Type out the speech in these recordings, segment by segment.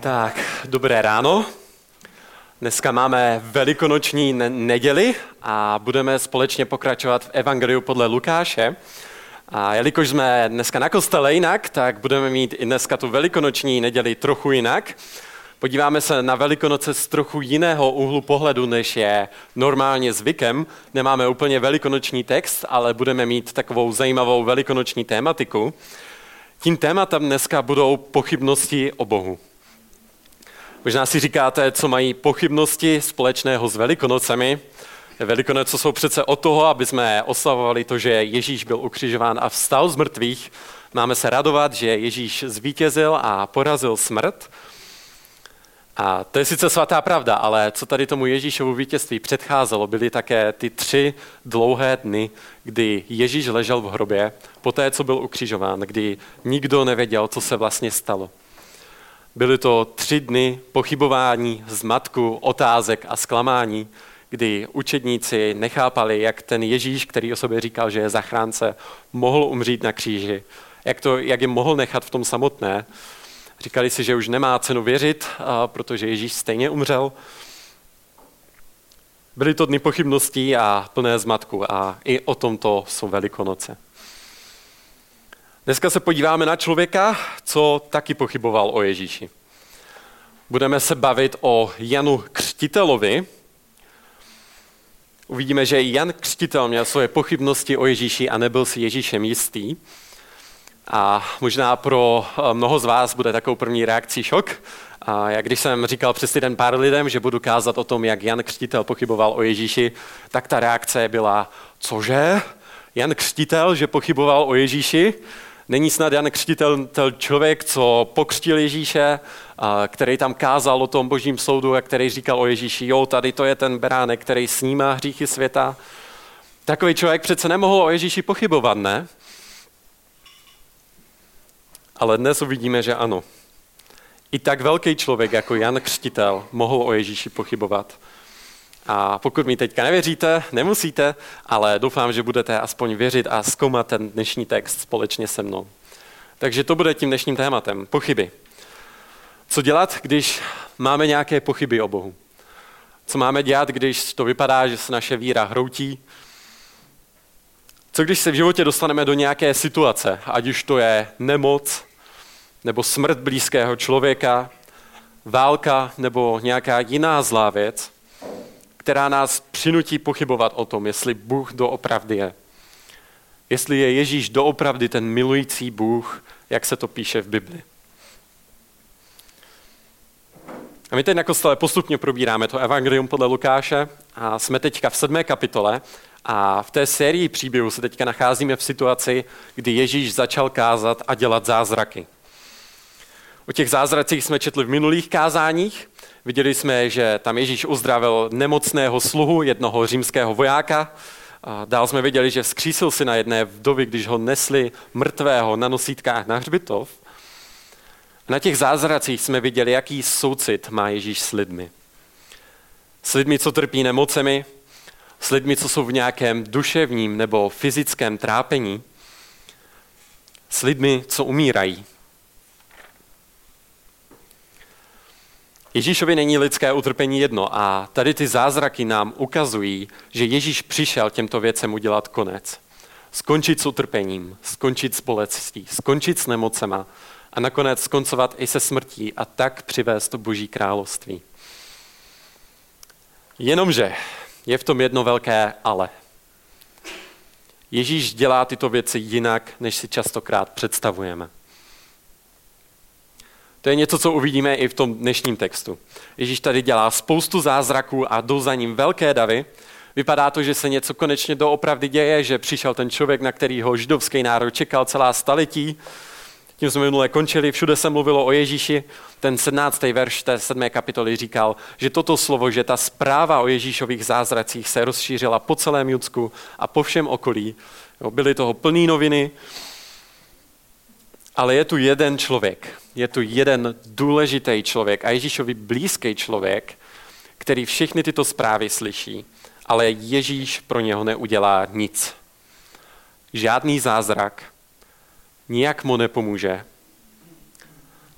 Tak, dobré ráno. Dneska máme velikonoční neděli a budeme společně pokračovat v Evangeliu podle Lukáše. A jelikož jsme dneska na kostele jinak, tak budeme mít i dneska tu velikonoční neděli trochu jinak. Podíváme se na Velikonoce z trochu jiného úhlu pohledu, než je normálně zvykem. Nemáme úplně velikonoční text, ale budeme mít takovou zajímavou velikonoční tématiku. Tím tématem dneska budou pochybnosti o Bohu. Možná si říkáte, co mají pochybnosti společného s Velikonocemi. Velikonoce jsou přece o toho, aby jsme oslavovali to, že Ježíš byl ukřižován a vstal z mrtvých. Máme se radovat, že Ježíš zvítězil a porazil smrt. A to je sice svatá pravda, ale co tady tomu Ježíšovu vítězství předcházelo, byly také ty tři dlouhé dny, kdy Ježíš ležel v hrobě, poté, co byl ukřižován, kdy nikdo nevěděl, co se vlastně stalo. Byly to tři dny pochybování, zmatku, otázek a zklamání, kdy učedníci nechápali, jak ten Ježíš, který o sobě říkal, že je zachránce, mohl umřít na kříži, jak, to, jak je mohl nechat v tom samotné. Říkali si, že už nemá cenu věřit, protože Ježíš stejně umřel. Byly to dny pochybností a plné zmatku a i o tomto jsou Velikonoce. Dneska se podíváme na člověka, co taky pochyboval o Ježíši. Budeme se bavit o Janu Křtitelovi. Uvidíme, že Jan Křtitel měl svoje pochybnosti o Ježíši a nebyl si Ježíšem jistý. A možná pro eh, mnoho z vás bude takovou první reakcí šok. A jak když jsem říkal přes týden pár lidem, že budu kázat o tom, jak Jan Křtitel pochyboval o Ježíši, tak ta reakce byla, cože? Jan Křtitel, že pochyboval o Ježíši? Není snad Jan Křtitel člověk, co pokřtil Ježíše, který tam kázal o tom božím soudu a který říkal o Ježíši, jo, tady to je ten beránek, který snímá hříchy světa. Takový člověk přece nemohl o Ježíši pochybovat, ne? Ale dnes uvidíme, že ano. I tak velký člověk jako Jan Křtitel mohl o Ježíši pochybovat. A pokud mi teďka nevěříte, nemusíte, ale doufám, že budete aspoň věřit a zkoumat ten dnešní text společně se mnou. Takže to bude tím dnešním tématem. Pochyby. Co dělat, když máme nějaké pochyby o Bohu? Co máme dělat, když to vypadá, že se naše víra hroutí? Co když se v životě dostaneme do nějaké situace, ať už to je nemoc, nebo smrt blízkého člověka, válka nebo nějaká jiná zlá věc, která nás přinutí pochybovat o tom, jestli Bůh doopravdy je. Jestli je Ježíš doopravdy ten milující Bůh, jak se to píše v Bibli. A my teď na kostele postupně probíráme to evangelium podle Lukáše a jsme teďka v sedmé kapitole a v té sérii příběhu se teďka nacházíme v situaci, kdy Ježíš začal kázat a dělat zázraky. O těch zázracích jsme četli v minulých kázáních. Viděli jsme, že tam Ježíš uzdravil nemocného sluhu, jednoho římského vojáka. A dál jsme viděli, že vzkřísil si na jedné vdovy, když ho nesli mrtvého na nosítkách na hřbitov. Na těch zázracích jsme viděli, jaký soucit má Ježíš s lidmi. S lidmi, co trpí nemocemi, s lidmi, co jsou v nějakém duševním nebo fyzickém trápení, s lidmi, co umírají. Ježíšovi není lidské utrpení jedno a tady ty zázraky nám ukazují, že Ježíš přišel těmto věcem udělat konec. Skončit s utrpením, skončit s bolestí, skončit s nemocema a nakonec skoncovat i se smrtí a tak přivést boží království. Jenomže je v tom jedno velké ale. Ježíš dělá tyto věci jinak, než si častokrát představujeme. To je něco, co uvidíme i v tom dnešním textu. Ježíš tady dělá spoustu zázraků a jdou za ním velké davy. Vypadá to, že se něco konečně doopravdy děje, že přišel ten člověk, na kterýho židovský národ čekal celá staletí. Tím jsme minule končili, všude se mluvilo o Ježíši. Ten 17. verš té 7. kapitoly říkal, že toto slovo, že ta zpráva o Ježíšových zázracích se rozšířila po celém Judsku a po všem okolí. Byly toho plný noviny, ale je tu jeden člověk, je tu jeden důležitý člověk a Ježíšovi blízký člověk, který všechny tyto zprávy slyší, ale Ježíš pro něho neudělá nic. Žádný zázrak, nijak mu nepomůže.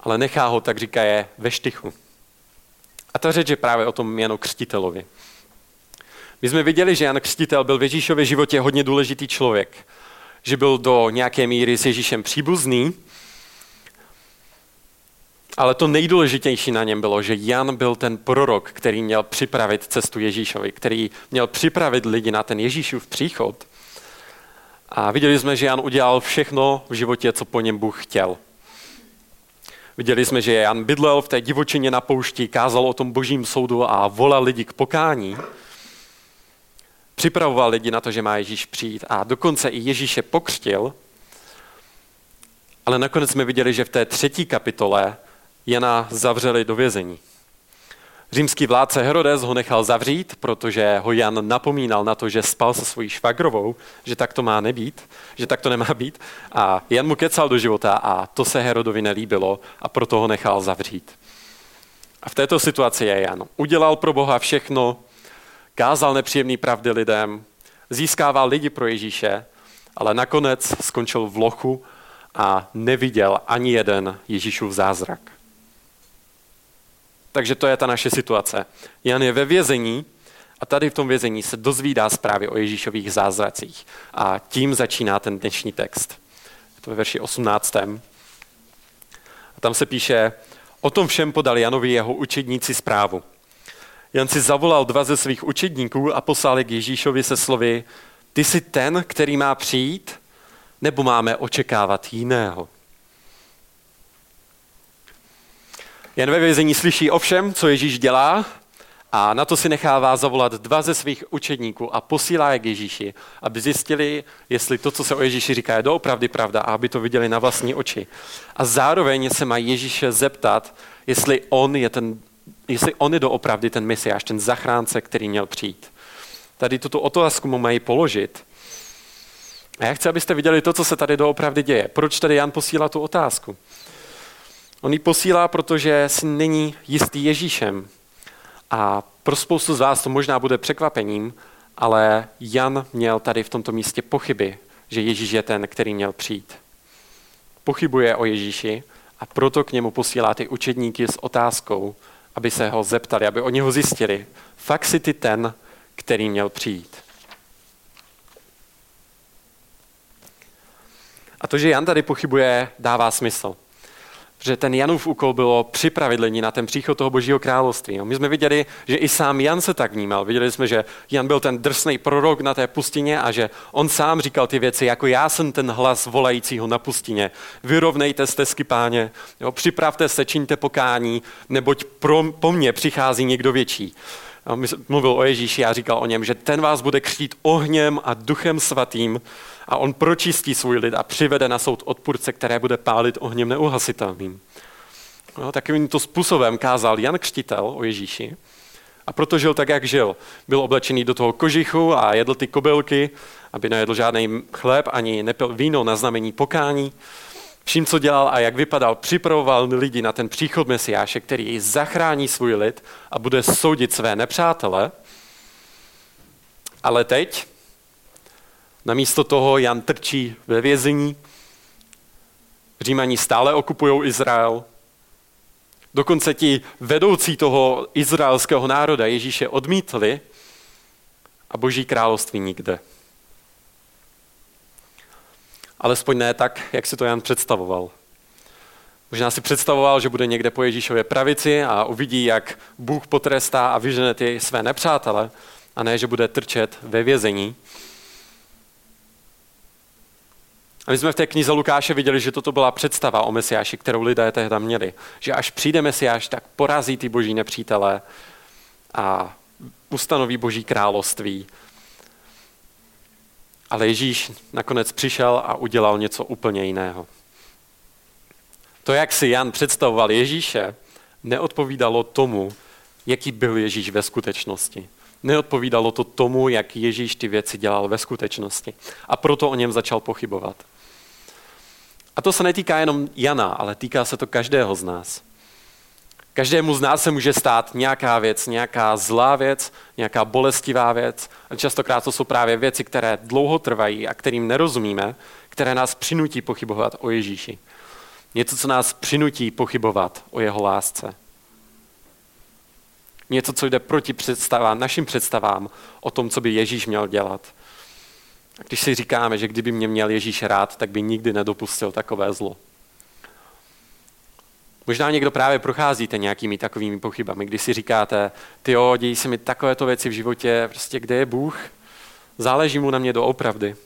ale nechá ho, tak říká je, ve štychu. A ta řeč je právě o tom Janu Křtitelovi. My jsme viděli, že Jan Křtitel byl v Ježíšově životě hodně důležitý člověk. Že byl do nějaké míry s Ježíšem příbuzný, ale to nejdůležitější na něm bylo, že Jan byl ten prorok, který měl připravit cestu Ježíšovi, který měl připravit lidi na ten Ježíšův příchod. A viděli jsme, že Jan udělal všechno v životě, co po něm Bůh chtěl. Viděli jsme, že Jan bydlel v té divočině na poušti, kázal o tom božím soudu a volal lidi k pokání. Připravoval lidi na to, že má Ježíš přijít a dokonce i Ježíše pokřtil. Ale nakonec jsme viděli, že v té třetí kapitole Jana zavřeli do vězení. Římský vládce Herodes ho nechal zavřít, protože ho Jan napomínal na to, že spal se svojí švagrovou, že tak to má nebýt, že tak to nemá být. A Jan mu kecal do života a to se Herodovi nelíbilo a proto ho nechal zavřít. A v této situaci je Jan. Udělal pro Boha všechno, kázal nepříjemný pravdy lidem, získával lidi pro Ježíše, ale nakonec skončil v lochu a neviděl ani jeden Ježíšův zázrak. Takže to je ta naše situace. Jan je ve vězení a tady v tom vězení se dozvídá zprávy o Ježíšových zázracích. A tím začíná ten dnešní text. Je to ve verši 18. A tam se píše, o tom všem podal Janovi jeho učedníci zprávu. Jan si zavolal dva ze svých učedníků a poslal je k Ježíšovi se slovy, ty jsi ten, který má přijít, nebo máme očekávat jiného? Jen ve vězení slyší o všem, co Ježíš dělá a na to si nechává zavolat dva ze svých učedníků a posílá je k Ježíši, aby zjistili, jestli to, co se o Ježíši říká, je doopravdy pravda a aby to viděli na vlastní oči. A zároveň se mají Ježíše zeptat, jestli on je, ten, jestli on je doopravdy ten mesiáš, ten zachránce, který měl přijít. Tady tuto otázku mu mají položit. A já chci, abyste viděli to, co se tady doopravdy děje. Proč tady Jan posílá tu otázku? On ji posílá, protože si není jistý Ježíšem. A pro spoustu z vás to možná bude překvapením, ale Jan měl tady v tomto místě pochyby, že Ježíš je ten, který měl přijít. Pochybuje o Ježíši a proto k němu posílá ty učedníky s otázkou, aby se ho zeptali, aby oni ho zjistili. Fakt si ty ten, který měl přijít. A to, že Jan tady pochybuje, dává smysl. Protože ten Janův úkol bylo připravit lidi na ten příchod toho božího království. My jsme viděli, že i sám Jan se tak vnímal. Viděli jsme, že Jan byl ten drsný prorok na té pustině a že on sám říkal ty věci, jako já jsem ten hlas volajícího na pustině. Vyrovnejte stezky, páně, jo, připravte se, čiňte pokání, neboť pro, po mně přichází někdo větší. Mluvil o Ježíši a říkal o něm, že ten vás bude křtít ohněm a duchem svatým a on pročistí svůj lid a přivede na soud odpůrce, které bude pálit ohněm neuhasitelným. No, takovýmto způsobem kázal Jan Křtitel o Ježíši a proto žil tak, jak žil. Byl oblečený do toho kožichu a jedl ty kobylky, aby nejedl žádný chléb ani nepil víno na znamení pokání. Vším, co dělal a jak vypadal, připravoval lidi na ten příchod Mesiáše, který zachrání svůj lid a bude soudit své nepřátele. Ale teď Namísto toho Jan trčí ve vězení. Římaní stále okupují Izrael. Dokonce ti vedoucí toho izraelského národa Ježíše odmítli a boží království nikde. Alespoň ne tak, jak si to Jan představoval. Možná si představoval, že bude někde po Ježíšově pravici a uvidí, jak Bůh potrestá a vyžene ty své nepřátele, a ne, že bude trčet ve vězení. A my jsme v té knize Lukáše viděli, že toto byla představa o Mesiáši, kterou lidé tehdy měli. Že až přijde Mesiáš, tak porazí ty boží nepřítele a ustanoví boží království. Ale Ježíš nakonec přišel a udělal něco úplně jiného. To, jak si Jan představoval Ježíše, neodpovídalo tomu, jaký byl Ježíš ve skutečnosti. Neodpovídalo to tomu, jak Ježíš ty věci dělal ve skutečnosti. A proto o něm začal pochybovat. A to se netýká jenom Jana, ale týká se to každého z nás. Každému z nás se může stát nějaká věc, nějaká zlá věc, nějaká bolestivá věc. A častokrát to jsou právě věci, které dlouho trvají a kterým nerozumíme, které nás přinutí pochybovat o Ježíši. Něco, co nás přinutí pochybovat o jeho lásce. Něco, co jde proti představám, našim představám o tom, co by Ježíš měl dělat. A když si říkáme, že kdyby mě měl Ježíš rád, tak by nikdy nedopustil takové zlo. Možná někdo právě procházíte nějakými takovými pochybami, když si říkáte, ty jo, dějí se mi takovéto věci v životě, prostě kde je Bůh? Záleží mu na mě doopravdy.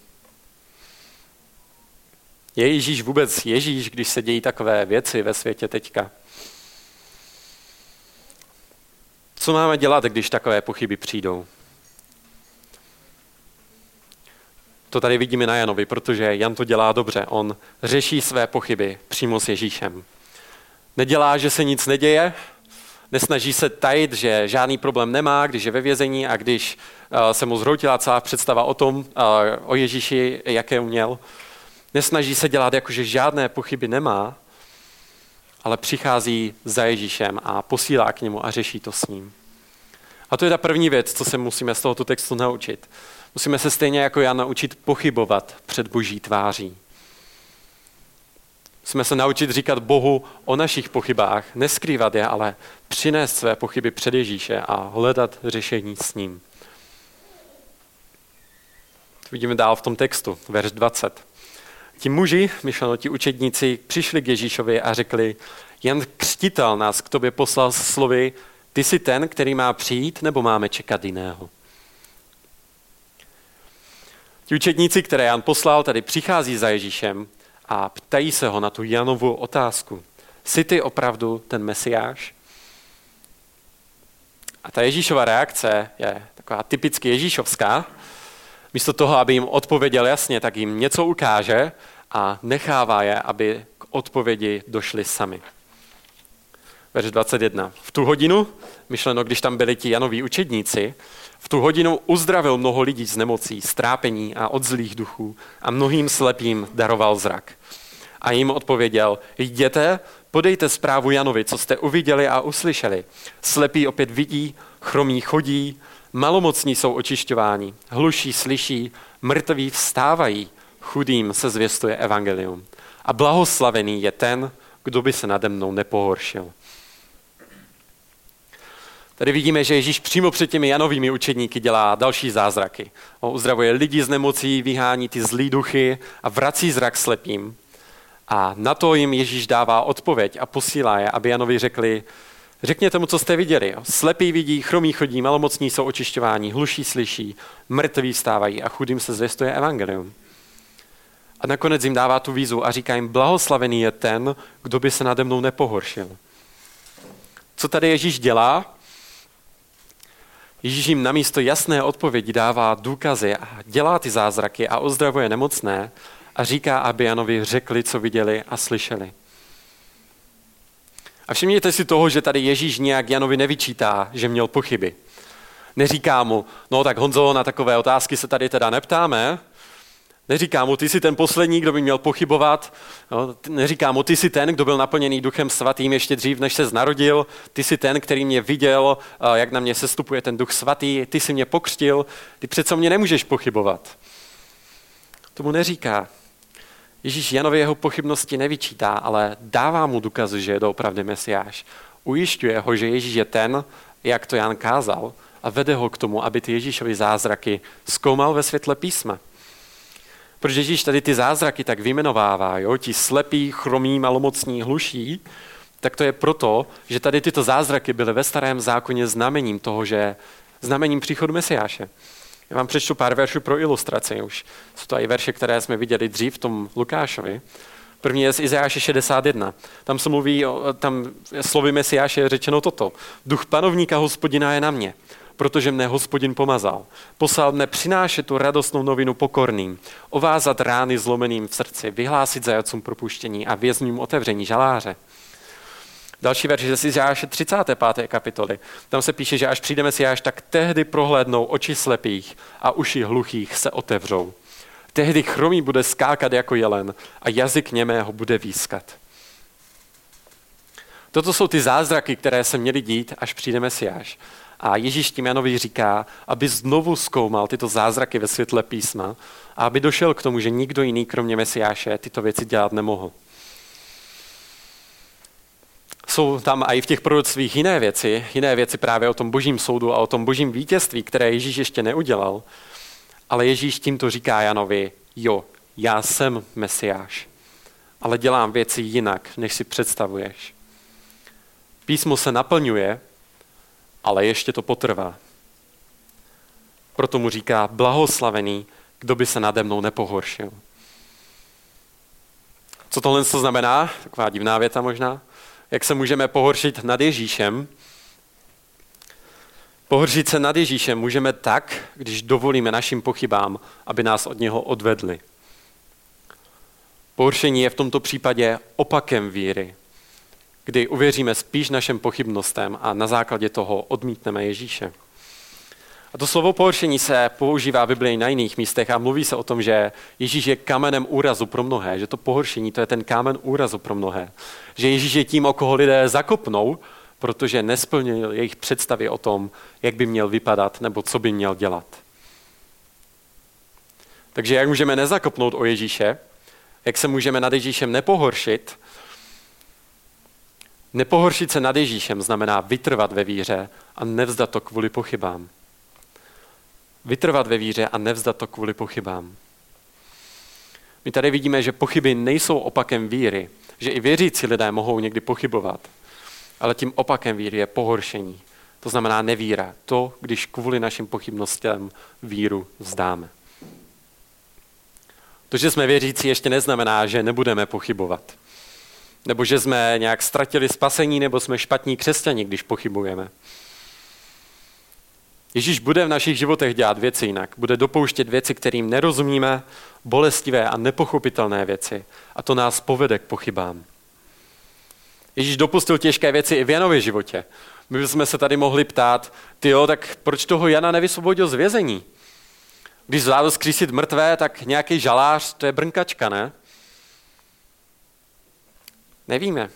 Je Ježíš vůbec Ježíš, když se dějí takové věci ve světě teďka? Co máme dělat, když takové pochyby přijdou? To tady vidíme na Janovi, protože Jan to dělá dobře. On řeší své pochyby přímo s Ježíšem. Nedělá, že se nic neděje, nesnaží se tajit, že žádný problém nemá, když je ve vězení a když eh, se mu zhroutila celá představa o tom, eh, o Ježíši, jaké měl. Nesnaží se dělat jako, že žádné pochyby nemá, ale přichází za Ježíšem a posílá k němu a řeší to s ním. A to je ta první věc, co se musíme z tohoto textu naučit. Musíme se stejně jako já naučit pochybovat před boží tváří. Musíme se naučit říkat Bohu o našich pochybách, neskrývat je, ale přinést své pochyby před Ježíše a hledat řešení s ním. Vidíme dál v tom textu, verš 20. Ti muži, myšleno ti učedníci, přišli k Ježíšovi a řekli, jen křtitel nás k tobě poslal slovy, ty jsi ten, který má přijít, nebo máme čekat jiného? Ti učedníci, které Jan poslal, tady přichází za Ježíšem a ptají se ho na tu Janovu otázku. Jsi ty opravdu ten mesiáš? A ta Ježíšova reakce je taková typicky ježíšovská. Místo toho, aby jim odpověděl jasně, tak jim něco ukáže a nechává je, aby k odpovědi došli sami. Verš 21. V tu hodinu, myšleno, když tam byli ti Janoví učedníci, v tu hodinu uzdravil mnoho lidí z nemocí, strápení a od zlých duchů a mnohým slepým daroval zrak. A jim odpověděl, jděte, podejte zprávu Janovi, co jste uviděli a uslyšeli. Slepí opět vidí, chromí chodí, malomocní jsou očišťováni, hluší slyší, mrtví vstávají, chudým se zvěstuje evangelium. A blahoslavený je ten, kdo by se nade mnou nepohoršil. Tady vidíme, že Ježíš přímo před těmi Janovými učedníky dělá další zázraky. On uzdravuje lidi z nemocí, vyhání ty zlý duchy a vrací zrak slepým. A na to jim Ježíš dává odpověď a posílá je, aby Janovi řekli, řekněte mu, co jste viděli. Slepý vidí, chromí chodí, malomocní jsou očišťováni, hluší slyší, mrtví stávají a chudým se zvěstuje evangelium. A nakonec jim dává tu vízu a říká jim, blahoslavený je ten, kdo by se nade mnou nepohoršil. Co tady Ježíš dělá? Ježíš jim namísto jasné odpovědi dává důkazy a dělá ty zázraky a ozdravuje nemocné a říká, aby Janovi řekli, co viděli a slyšeli. A všimněte si toho, že tady Ježíš nějak Janovi nevyčítá, že měl pochyby. Neříká mu, no tak Honzo, na takové otázky se tady teda neptáme, Neříká mu, ty jsi ten poslední, kdo by měl pochybovat. No, neříká mu, ty jsi ten, kdo byl naplněný duchem svatým ještě dřív, než se narodil. Ty jsi ten, který mě viděl, jak na mě sestupuje ten duch svatý. Ty jsi mě pokřtil. Ty přece mě nemůžeš pochybovat. Tomu neříká. Ježíš Janovi jeho pochybnosti nevyčítá, ale dává mu důkaz, že je doopravdy Mesiáš. Ujišťuje ho, že Ježíš je ten, jak to Jan kázal, a vede ho k tomu, aby ty Ježíšovy zázraky zkoumal ve světle písma. Protože Ježíš tady ty zázraky tak vymenovává, jo? ti slepí, chromí, malomocní, hluší, tak to je proto, že tady tyto zázraky byly ve starém zákoně znamením toho, že znamením příchodu Mesiáše. Já vám přečtu pár veršů pro ilustraci už. Jsou to i verše, které jsme viděli dřív v tom Lukášovi. První je z Izajáše 61. Tam se mluví, tam slovy Mesiáše je řečeno toto. Duch panovníka hospodina je na mě, protože mne hospodin pomazal. Poslal mne přinášet tu radostnou novinu pokorným, ovázat rány zlomeným v srdci, vyhlásit zajacům propuštění a vězňům otevření žaláře. Další verš ze Izajáše 35. kapitoly. Tam se píše, že až přijde Mesiáš, tak tehdy prohlédnou oči slepých a uši hluchých se otevřou. Tehdy chromý bude skákat jako jelen a jazyk němého bude výskat. Toto jsou ty zázraky, které se měly dít, až přijde Mesiáš. A Ježíš tím Janovi říká, aby znovu zkoumal tyto zázraky ve světle písma a aby došel k tomu, že nikdo jiný, kromě Mesiáše, tyto věci dělat nemohl. jsou tam i v těch proroctvích jiné věci, jiné věci právě o tom božím soudu a o tom božím vítězství, které Ježíš ještě neudělal. Ale Ježíš tímto říká Janovi, jo, já jsem Mesiáš, ale dělám věci jinak, než si představuješ. Písmo se naplňuje, ale ještě to potrvá. Proto mu říká, blahoslavený, kdo by se nade mnou nepohoršil. Co tohle to znamená? Taková divná věta možná. Jak se můžeme pohoršit nad Ježíšem? Pohoršit se nad Ježíšem můžeme tak, když dovolíme našim pochybám, aby nás od něho odvedli. Pohoršení je v tomto případě opakem víry, kdy uvěříme spíš našem pochybnostem a na základě toho odmítneme Ježíše. A to slovo pohoršení se používá v Biblii na jiných místech a mluví se o tom, že Ježíš je kamenem úrazu pro mnohé, že to pohoršení to je ten kámen úrazu pro mnohé. Že Ježíš je tím, o koho lidé zakopnou, protože nesplnil jejich představy o tom, jak by měl vypadat nebo co by měl dělat. Takže jak můžeme nezakopnout o Ježíše, jak se můžeme nad Ježíšem nepohoršit, Nepohoršit se nad Ježíšem znamená vytrvat ve víře a nevzdat to kvůli pochybám. Vytrvat ve víře a nevzdat to kvůli pochybám. My tady vidíme, že pochyby nejsou opakem víry, že i věřící lidé mohou někdy pochybovat, ale tím opakem víry je pohoršení. To znamená nevíra. To, když kvůli našim pochybnostem víru vzdáme. To, že jsme věřící, ještě neznamená, že nebudeme pochybovat. Nebo že jsme nějak ztratili spasení, nebo jsme špatní křesťani, když pochybujeme. Ježíš bude v našich životech dělat věci jinak. Bude dopouštět věci, kterým nerozumíme, bolestivé a nepochopitelné věci. A to nás povede k pochybám. Ježíš dopustil těžké věci i v Janově životě. My bychom se tady mohli ptát, ty jo, tak proč toho Jana nevysvobodil z vězení? Když zvládl zkřísit mrtvé, tak nějaký žalář, to je brnkačka, ne? Nevíme.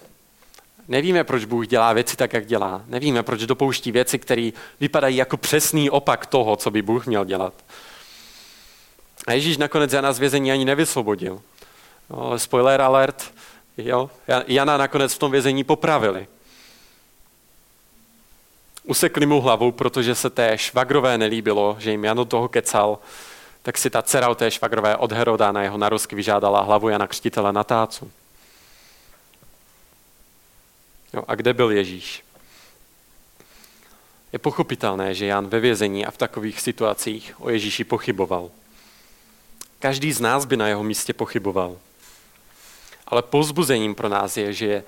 Nevíme, proč Bůh dělá věci tak, jak dělá. Nevíme, proč dopouští věci, které vypadají jako přesný opak toho, co by Bůh měl dělat. A Ježíš nakonec Jana z vězení ani nevysvobodil. No, spoiler alert, jo, Jana nakonec v tom vězení popravili. Usekli mu hlavu, protože se té švagrové nelíbilo, že jim Jan do toho kecal, tak si ta dcera té švagrové od Heroda na jeho narozky vyžádala hlavu Jana Křtitele na tácu. Jo, a kde byl Ježíš? Je pochopitelné, že Jan ve vězení a v takových situacích o Ježíši pochyboval. Každý z nás by na jeho místě pochyboval. Ale pozbuzením pro nás je, že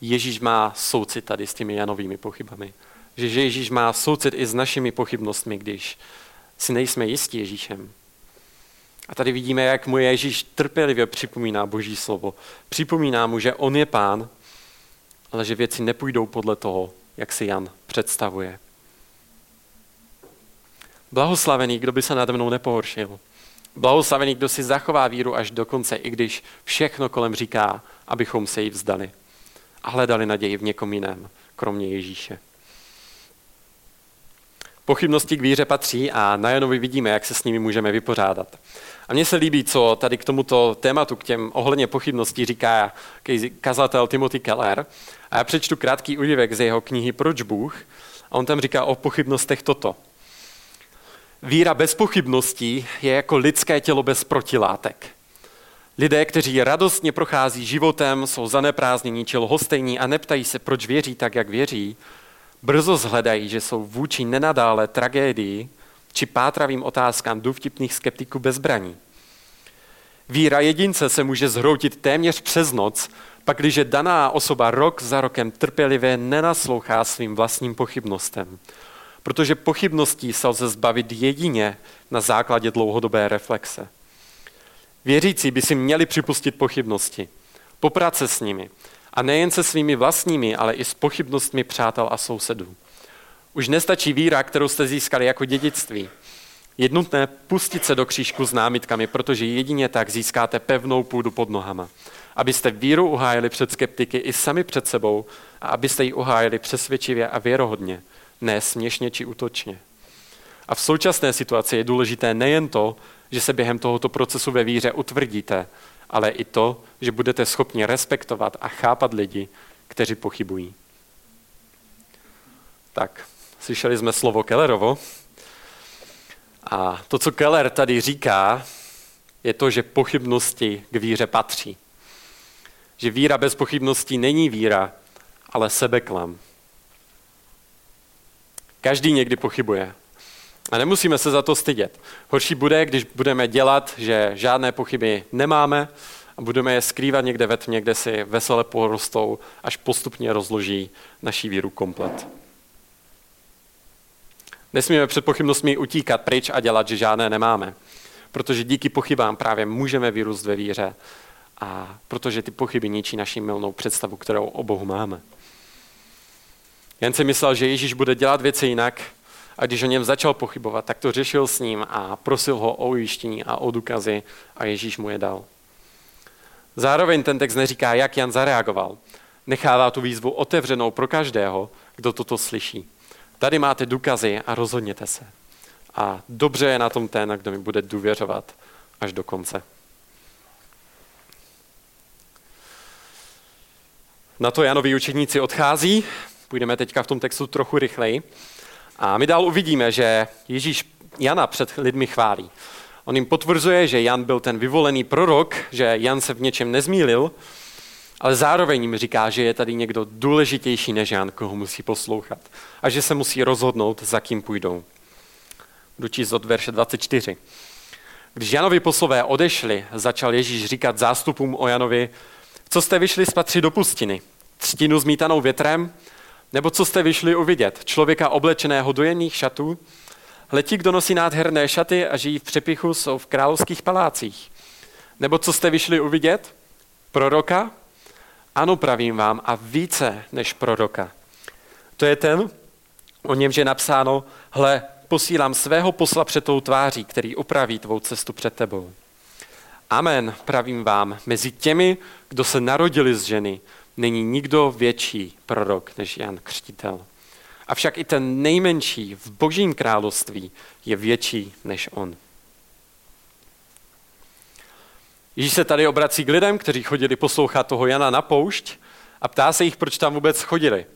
Ježíš má soucit tady s těmi Janovými pochybami. Že Ježíš má soucit i s našimi pochybnostmi, když si nejsme jistí Ježíšem. A tady vidíme, jak mu Ježíš trpělivě připomíná Boží slovo. Připomíná mu, že on je pán ale že věci nepůjdou podle toho, jak si Jan představuje. Blahoslavený, kdo by se nade mnou nepohoršil. Blahoslavený, kdo si zachová víru až do konce, i když všechno kolem říká, abychom se jí vzdali. A hledali naději v někom jiném, kromě Ježíše. Pochybnosti k víře patří a na vidíme, jak se s nimi můžeme vypořádat. A mně se líbí, co tady k tomuto tématu, k těm ohledně pochybností říká kazatel Timothy Keller. A já přečtu krátký údivek z jeho knihy Proč Bůh? A on tam říká o pochybnostech toto. Víra bez pochybností je jako lidské tělo bez protilátek. Lidé, kteří radostně prochází životem, jsou zaneprázdnění či lhostejní a neptají se, proč věří tak, jak věří, brzo zhledají, že jsou vůči nenadále tragédii či pátravým otázkám důvtipných skeptiků bezbraní. Víra jedince se může zhroutit téměř přes noc, pak když daná osoba rok za rokem trpělivě nenaslouchá svým vlastním pochybnostem. Protože pochybností se lze zbavit jedině na základě dlouhodobé reflexe. Věřící by si měli připustit pochybnosti, poprat se s nimi, a nejen se svými vlastními, ale i s pochybnostmi přátel a sousedů. Už nestačí víra, kterou jste získali jako dědictví. Je nutné pustit se do křížku s námitkami, protože jedině tak získáte pevnou půdu pod nohama. Abyste víru uhájili před skeptiky i sami před sebou a abyste ji uhájili přesvědčivě a věrohodně, ne směšně či útočně. A v současné situaci je důležité nejen to, že se během tohoto procesu ve víře utvrdíte, ale i to, že budete schopni respektovat a chápat lidi, kteří pochybují. Tak, slyšeli jsme slovo Kellerovo. A to, co Keller tady říká, je to, že pochybnosti k víře patří. Že víra bez pochybností není víra, ale sebeklam. Každý někdy pochybuje. A nemusíme se za to stydět. Horší bude, když budeme dělat, že žádné pochyby nemáme a budeme je skrývat někde ve tmě, kde si vesele porostou, až postupně rozloží naší víru komplet. Nesmíme před pochybnostmi utíkat pryč a dělat, že žádné nemáme. Protože díky pochybám právě můžeme vyrůst ve víře a protože ty pochyby ničí naši milnou představu, kterou o Bohu máme. Jen si myslel, že Ježíš bude dělat věci jinak a když o něm začal pochybovat, tak to řešil s ním a prosil ho o ujištění a o důkazy a Ježíš mu je dal. Zároveň ten text neříká, jak Jan zareagoval. Nechává tu výzvu otevřenou pro každého, kdo toto slyší. Tady máte důkazy a rozhodněte se. A dobře je na tom ten, kdo mi bude důvěřovat až do konce. Na to Janovi učedníci odchází, půjdeme teďka v tom textu trochu rychleji. A my dál uvidíme, že Ježíš Jana před lidmi chválí. On jim potvrzuje, že Jan byl ten vyvolený prorok, že Jan se v něčem nezmílil, ale zároveň jim říká, že je tady někdo důležitější než Jan, koho musí poslouchat a že se musí rozhodnout, za kým půjdou. Budu číst od verše 24. Když Janovi poslové odešli, začal Ježíš říkat zástupům o Janovi, co jste vyšli spatřit do pustiny? Třtinu zmítanou větrem? Nebo co jste vyšli uvidět? Člověka oblečeného do jemných šatů? Letí, kdo nosí nádherné šaty a žijí v přepichu, jsou v královských palácích. Nebo co jste vyšli uvidět? Proroka? Ano, pravím vám, a více než proroka. To je ten, o němž je napsáno, hle, posílám svého posla před tou tváří, který upraví tvou cestu před tebou. Amen, pravím vám, mezi těmi, kdo se narodili z ženy, není nikdo větší prorok než Jan Křtitel. Avšak i ten nejmenší v božím království je větší než on. Ježíš se tady obrací k lidem, kteří chodili poslouchat toho Jana na poušť a ptá se jich, proč tam vůbec chodili.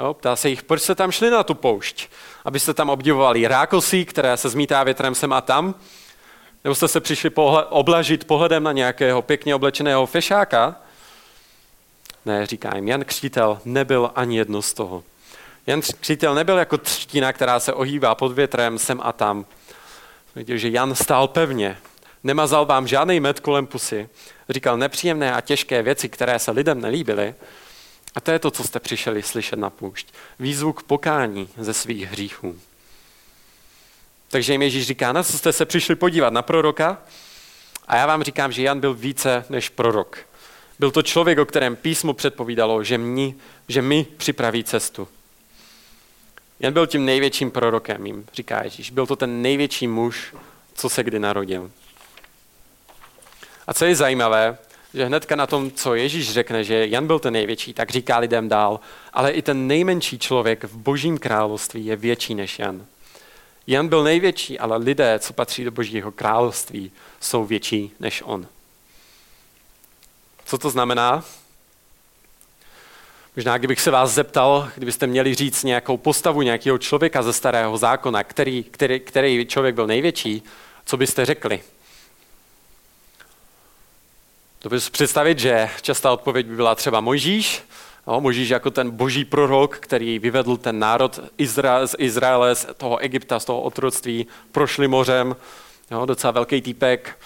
Jo, ptá se jich, proč se tam šli na tu poušť. Abyste tam obdivovali rákosí, které se zmítá větrem sem a tam, nebo jste se přišli pohled, oblažit pohledem na nějakého pěkně oblečeného fešáka? Ne, říká jim, Jan Křtítel nebyl ani jedno z toho. Jan Křtítel nebyl jako třtina, která se ohývá pod větrem sem a tam. Viděl, že Jan stál pevně, nemazal vám žádný med kolem pusy, říkal nepříjemné a těžké věci, které se lidem nelíbily. A to je to, co jste přišli slyšet na půšť. Výzvu k pokání ze svých hříchů. Takže jim Ježíš říká, na co jste se přišli podívat, na proroka? A já vám říkám, že Jan byl více než prorok. Byl to člověk, o kterém písmo předpovídalo, že, mni, že mi připraví cestu. Jan byl tím největším prorokem, jim říká Ježíš. Byl to ten největší muž, co se kdy narodil. A co je zajímavé, že hnedka na tom, co Ježíš řekne, že Jan byl ten největší, tak říká lidem dál, ale i ten nejmenší člověk v božím království je větší než Jan. Jan byl největší, ale lidé, co patří do božího království, jsou větší než on. Co to znamená? Možná, kdybych se vás zeptal, kdybyste měli říct nějakou postavu nějakého člověka ze starého zákona, který, který, který člověk byl největší, co byste řekli? To bys představit, že častá odpověď by byla třeba Mojžíš, no, Mojžíš jako ten boží prorok, který vyvedl ten národ Izra- z Izraele, z toho Egypta, z toho otroctví, prošli mořem, jo, docela velký týpek.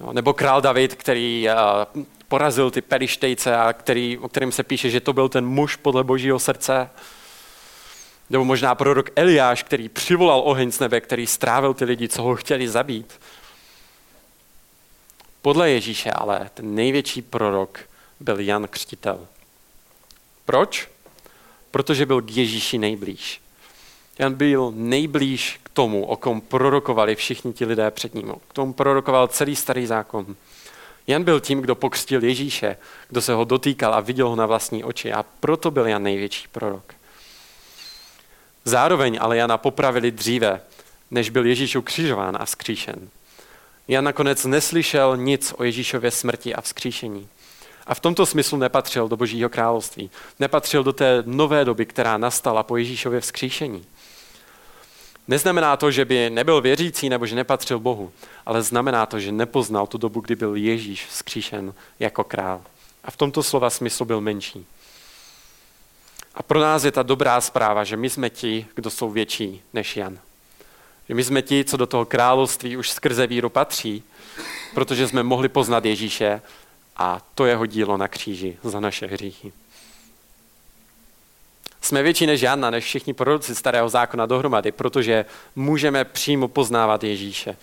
No, nebo král David, který uh, porazil ty perištejce a který, o kterém se píše, že to byl ten muž podle božího srdce. Nebo možná prorok Eliáš, který přivolal oheň z nebe, který strávil ty lidi, co ho chtěli zabít. Podle Ježíše ale ten největší prorok byl Jan Křtitel. Proč? Protože byl k Ježíši nejblíž. Jan byl nejblíž k tomu, o kom prorokovali všichni ti lidé před ním. K tomu prorokoval celý starý zákon. Jan byl tím, kdo pokřtil Ježíše, kdo se ho dotýkal a viděl ho na vlastní oči a proto byl Jan největší prorok. Zároveň ale Jana popravili dříve, než byl Ježíš ukřižován a vzkříšen. Jan nakonec neslyšel nic o Ježíšově smrti a vzkříšení. A v tomto smyslu nepatřil do Božího království. Nepatřil do té nové doby, která nastala po Ježíšově vzkříšení. Neznamená to, že by nebyl věřící nebo že nepatřil Bohu, ale znamená to, že nepoznal tu dobu, kdy byl Ježíš vzkříšen jako král. A v tomto slova smyslu byl menší. A pro nás je ta dobrá zpráva, že my jsme ti, kdo jsou větší než Jan. Že my jsme ti, co do toho království už skrze víru patří, protože jsme mohli poznat Ježíše a to jeho dílo na kříži za naše hříchy. Jsme větší než Jana, než všichni proroci starého zákona dohromady, protože můžeme přímo poznávat Ježíše.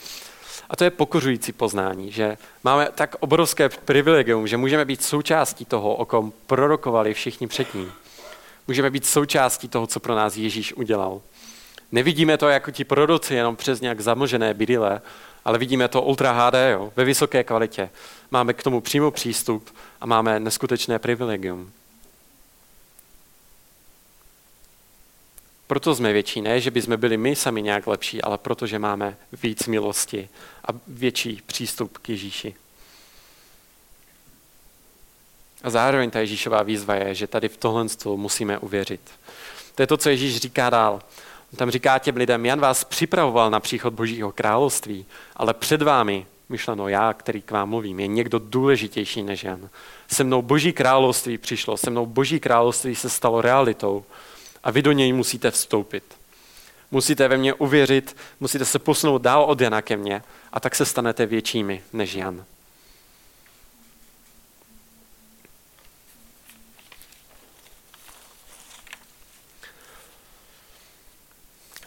A to je pokořující poznání, že máme tak obrovské privilegium, že můžeme být součástí toho, o kom prorokovali všichni předtím. Můžeme být součástí toho, co pro nás Ježíš udělal. Nevidíme to jako ti proroci jenom přes nějak zamlžené bydyle, ale vidíme to ultra HD jo, ve vysoké kvalitě. Máme k tomu přímo přístup a máme neskutečné privilegium. Proto jsme větší, ne, že by jsme byli my sami nějak lepší, ale protože máme víc milosti a větší přístup k Ježíši. A zároveň ta Ježíšová výzva je, že tady v tohle musíme uvěřit. To je to, co Ježíš říká dál. Tam říká těm lidem, Jan vás připravoval na příchod Božího království, ale před vámi, myšleno já, který k vám mluvím, je někdo důležitější než Jan. Se mnou Boží království přišlo, se mnou Boží království se stalo realitou a vy do něj musíte vstoupit. Musíte ve mně uvěřit, musíte se posunout dál od Jana ke mně a tak se stanete většími než Jan.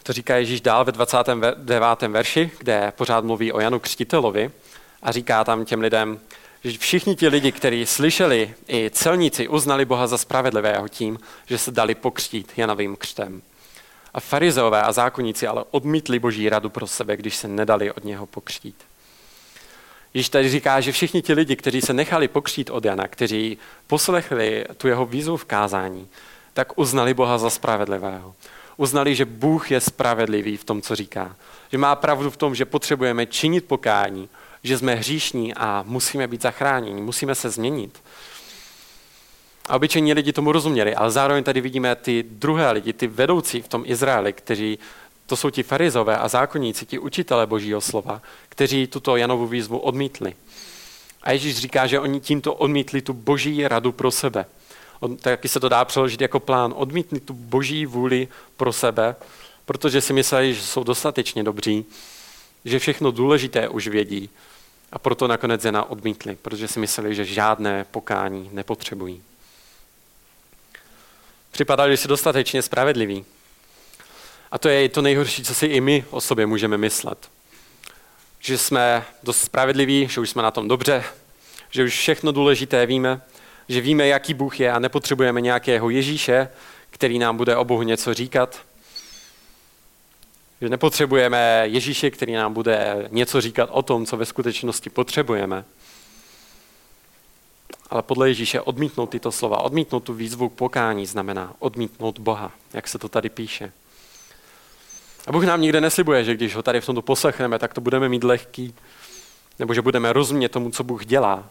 To říká Ježíš dál ve 29. verši, kde pořád mluví o Janu Křtitelovi a říká tam těm lidem, že všichni ti lidi, kteří slyšeli, i celníci uznali Boha za spravedlivého tím, že se dali pokřtít Janovým křtem. A farizeové a zákonníci ale odmítli boží radu pro sebe, když se nedali od něho pokřtít. Již tady říká, že všichni ti lidi, kteří se nechali pokřtít od Jana, kteří poslechli tu jeho výzvu v kázání, tak uznali Boha za spravedlivého. Uznali, že Bůh je spravedlivý v tom, co říká. Že má pravdu v tom, že potřebujeme činit pokání, že jsme hříšní a musíme být zachráněni, musíme se změnit. A obyčejní lidi tomu rozuměli, ale zároveň tady vidíme ty druhé lidi, ty vedoucí v tom Izraeli, kteří, to jsou ti farizové a zákonníci, ti učitele božího slova, kteří tuto Janovu výzvu odmítli. A Ježíš říká, že oni tímto odmítli tu boží radu pro sebe. Taky se to dá přeložit jako plán. Odmítli tu boží vůli pro sebe, protože si mysleli, že jsou dostatečně dobří, že všechno důležité už vědí a proto nakonec Jana odmítli, protože si mysleli, že žádné pokání nepotřebují. Připadali, že si dostatečně spravedliví. A to je to nejhorší, co si i my o sobě můžeme myslet. Že jsme dost spravedliví, že už jsme na tom dobře, že už všechno důležité víme, že víme, jaký Bůh je a nepotřebujeme nějakého Ježíše, který nám bude o Bohu něco říkat, že nepotřebujeme Ježíše, který nám bude něco říkat o tom, co ve skutečnosti potřebujeme. Ale podle Ježíše odmítnout tyto slova, odmítnout tu výzvu k pokání znamená odmítnout Boha, jak se to tady píše. A Bůh nám nikde neslibuje, že když ho tady v tomto poslechneme, tak to budeme mít lehký, nebo že budeme rozumět tomu, co Bůh dělá.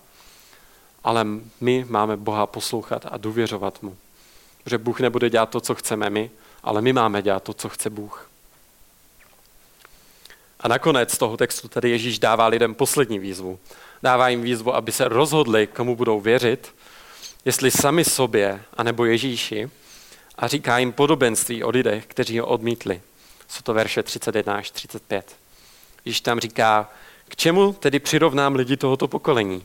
Ale my máme Boha poslouchat a důvěřovat mu. Protože Bůh nebude dělat to, co chceme my, ale my máme dělat to, co chce Bůh. A nakonec toho textu tady Ježíš dává lidem poslední výzvu. Dává jim výzvu, aby se rozhodli, komu budou věřit, jestli sami sobě, anebo Ježíši, a říká jim podobenství o lidech, kteří ho odmítli. Jsou to verše 31 až 35. Ježíš tam říká, k čemu tedy přirovnám lidi tohoto pokolení?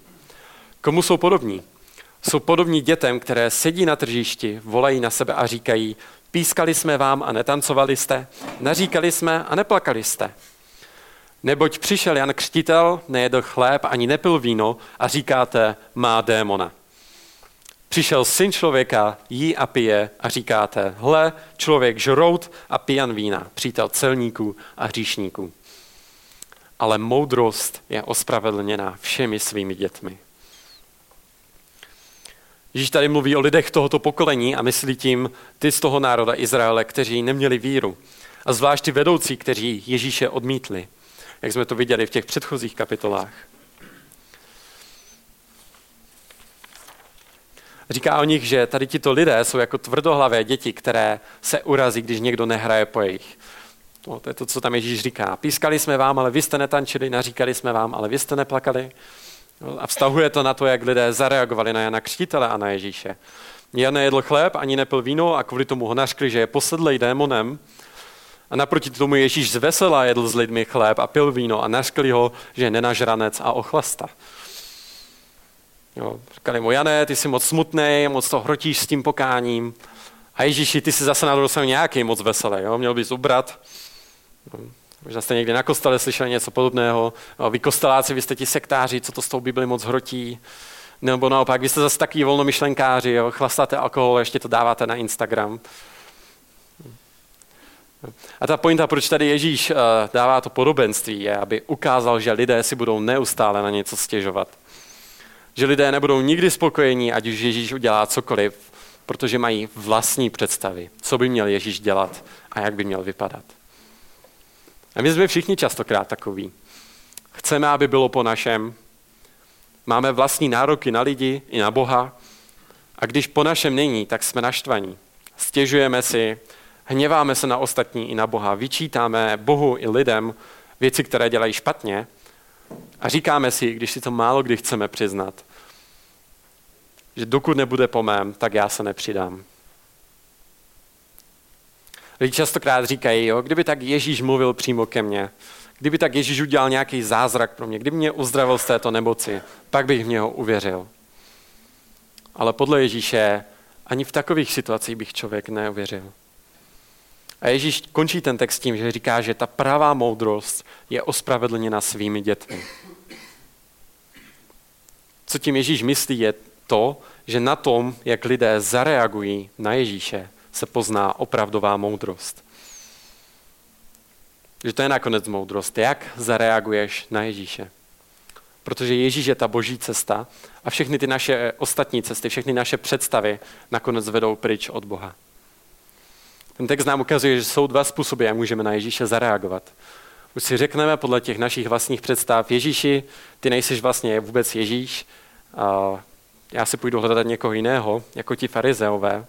Komu jsou podobní? Jsou podobní dětem, které sedí na tržišti, volají na sebe a říkají, pískali jsme vám a netancovali jste, naříkali jsme a neplakali jste. Neboť přišel Jan Křtitel, nejedl chléb ani nepil víno a říkáte, má démona. Přišel syn člověka, jí a pije a říkáte, hle, člověk žrout a pijan vína, přítel celníků a hříšníků. Ale moudrost je ospravedlněna všemi svými dětmi. Ježíš tady mluví o lidech tohoto pokolení a myslí tím ty z toho národa Izraele, kteří neměli víru. A zvlášť ty vedoucí, kteří Ježíše odmítli jak jsme to viděli v těch předchozích kapitolách. Říká o nich, že tady tito lidé jsou jako tvrdohlavé děti, které se urazí, když někdo nehraje po jejich. No, to je to, co tam Ježíš říká. Pískali jsme vám, ale vy jste netančili, naříkali jsme vám, ale vy jste neplakali. No, a vztahuje to na to, jak lidé zareagovali na Jana Křtitele a na Ježíše. Jan nejedl chléb, ani nepil víno a kvůli tomu ho naškli, že je posedlej démonem. A naproti tomu Ježíš zvesela jedl s lidmi chléb a pil víno a naškli ho, že je nenažranec a ochlasta. Jo, říkali mu, Jané, ty jsi moc smutný, moc to hrotíš s tím pokáním. A Ježíši, ty jsi zase na druhou nějaký moc veselý, jo? měl bys ubrat. Možná jste někdy na kostele slyšeli něco podobného. Vy kosteláci, vy jste ti sektáři, co to s tou Bibli moc hrotí. Nebo naopak, vy jste zase taky volnomyšlenkáři, jo? chlastáte alkohol, ještě to dáváte na Instagram. A ta pointa, proč tady Ježíš eh, dává to podobenství, je, aby ukázal, že lidé si budou neustále na něco stěžovat. Že lidé nebudou nikdy spokojení, ať už Ježíš udělá cokoliv, protože mají vlastní představy, co by měl Ježíš dělat a jak by měl vypadat. A my jsme všichni častokrát takový. Chceme, aby bylo po našem. Máme vlastní nároky na lidi i na Boha. A když po našem není, tak jsme naštvaní. Stěžujeme si, hněváme se na ostatní i na Boha, vyčítáme Bohu i lidem věci, které dělají špatně a říkáme si, když si to málo kdy chceme přiznat, že dokud nebude po mém, tak já se nepřidám. Lidi častokrát říkají, jo, kdyby tak Ježíš mluvil přímo ke mně, kdyby tak Ježíš udělal nějaký zázrak pro mě, kdyby mě uzdravil z této nemoci, pak bych v něho uvěřil. Ale podle Ježíše ani v takových situacích bych člověk neuvěřil. A Ježíš končí ten text tím, že říká, že ta pravá moudrost je ospravedlněna svými dětmi. Co tím Ježíš myslí, je to, že na tom, jak lidé zareagují na Ježíše, se pozná opravdová moudrost. Že to je nakonec moudrost. Jak zareaguješ na Ježíše? Protože Ježíš je ta boží cesta a všechny ty naše ostatní cesty, všechny naše představy nakonec vedou pryč od Boha. Ten text nám ukazuje, že jsou dva způsoby, jak můžeme na Ježíše zareagovat. Už si řekneme podle těch našich vlastních představ, Ježíši, ty nejsiš vlastně vůbec Ježíš, a já si půjdu hledat někoho jiného, jako ti farizeové.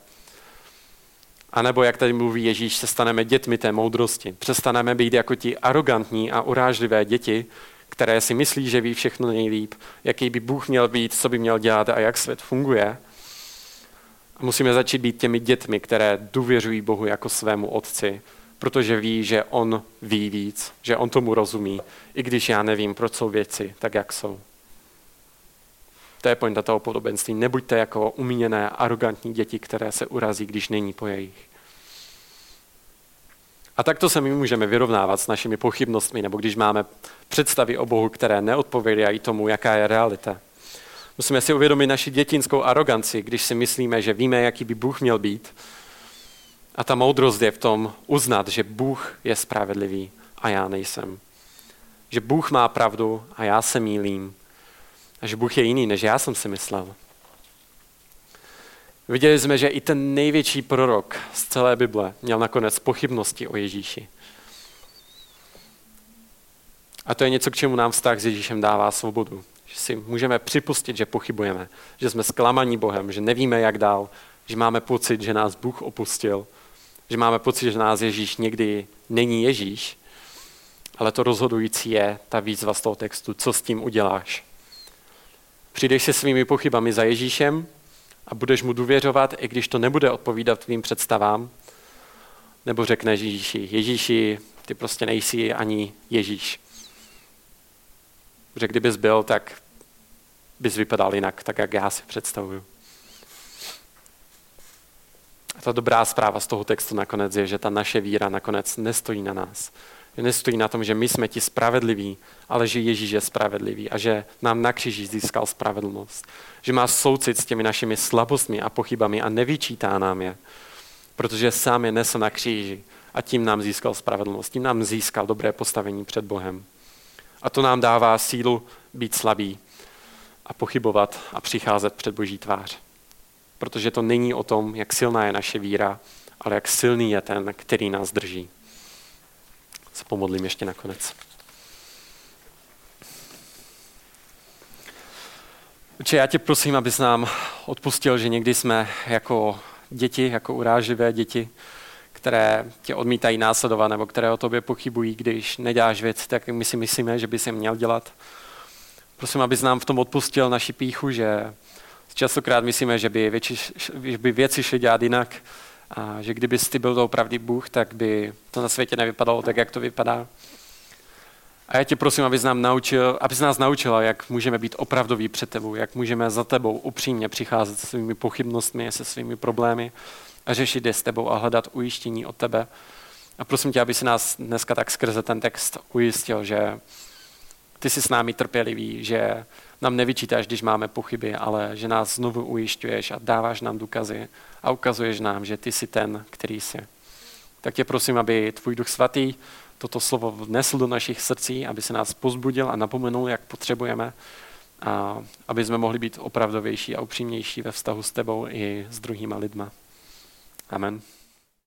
A nebo, jak tady mluví Ježíš, se staneme dětmi té moudrosti. Přestaneme být jako ti arrogantní a urážlivé děti, které si myslí, že ví všechno nejlíp, jaký by Bůh měl být, co by měl dělat a jak svět funguje. A musíme začít být těmi dětmi, které důvěřují Bohu jako svému otci, protože ví, že on ví víc, že on tomu rozumí, i když já nevím, proč jsou věci tak, jak jsou. To je pointa toho podobenství. Nebuďte jako umíněné, arrogantní děti, které se urazí, když není po jejich. A takto se my můžeme vyrovnávat s našimi pochybnostmi, nebo když máme představy o Bohu, které neodpovídají tomu, jaká je realita. Musíme si uvědomit naši dětinskou aroganci, když si myslíme, že víme, jaký by Bůh měl být. A ta moudrost je v tom uznat, že Bůh je spravedlivý a já nejsem. Že Bůh má pravdu a já se mýlím. A že Bůh je jiný, než já jsem si myslel. Viděli jsme, že i ten největší prorok z celé Bible měl nakonec pochybnosti o Ježíši. A to je něco, k čemu nám vztah s Ježíšem dává svobodu. Že si můžeme připustit, že pochybujeme, že jsme zklamaní Bohem, že nevíme, jak dál, že máme pocit, že nás Bůh opustil, že máme pocit, že nás Ježíš někdy není Ježíš, ale to rozhodující je ta výzva z toho textu, co s tím uděláš. Přijdeš se svými pochybami za Ježíšem a budeš mu důvěřovat, i když to nebude odpovídat tvým představám, nebo řekneš Ježíši, Ježíši, ty prostě nejsi ani Ježíš. Že kdybys byl, tak bys vypadal jinak, tak jak já si představuju. A ta dobrá zpráva z toho textu nakonec je, že ta naše víra nakonec nestojí na nás, nestojí na tom, že my jsme ti spravedliví, ale že Ježíš je spravedlivý a že nám na kříži získal spravedlnost. Že má soucit s těmi našimi slabostmi a pochybami a nevyčítá nám je, protože sám je nesl na kříži a tím nám získal spravedlnost, tím nám získal dobré postavení před Bohem. A to nám dává sílu být slabý a pochybovat a přicházet před Boží tvář. Protože to není o tom, jak silná je naše víra, ale jak silný je ten, který nás drží se pomodlím ještě nakonec. Oče, já tě prosím, abys nám odpustil, že někdy jsme jako děti, jako uráživé děti, které tě odmítají následovat nebo které o tobě pochybují, když neděláš věci, tak my si myslíme, že by si měl dělat. Prosím, abys nám v tom odpustil naši píchu, že častokrát myslíme, že by, věci, že by věci šly dělat jinak a že kdyby ty byl to opravdu Bůh, tak by to na světě nevypadalo tak, jak to vypadá. A já tě prosím, abys, nám naučil, abys nás naučila, jak můžeme být opravdoví před tebou, jak můžeme za tebou upřímně přicházet se svými pochybnostmi, se svými problémy a řešit je s tebou a hledat ujištění od tebe. A prosím tě, aby si nás dneska tak skrze ten text ujistil, že ty jsi s námi trpělivý, že nám nevyčítáš, když máme pochyby, ale že nás znovu ujišťuješ a dáváš nám důkazy a ukazuješ nám, že ty jsi ten, který jsi. Tak tě prosím, aby tvůj duch svatý toto slovo vnesl do našich srdcí, aby se nás pozbudil a napomenul, jak potřebujeme, a aby jsme mohli být opravdovější a upřímnější ve vztahu s tebou i s druhýma lidma. Amen.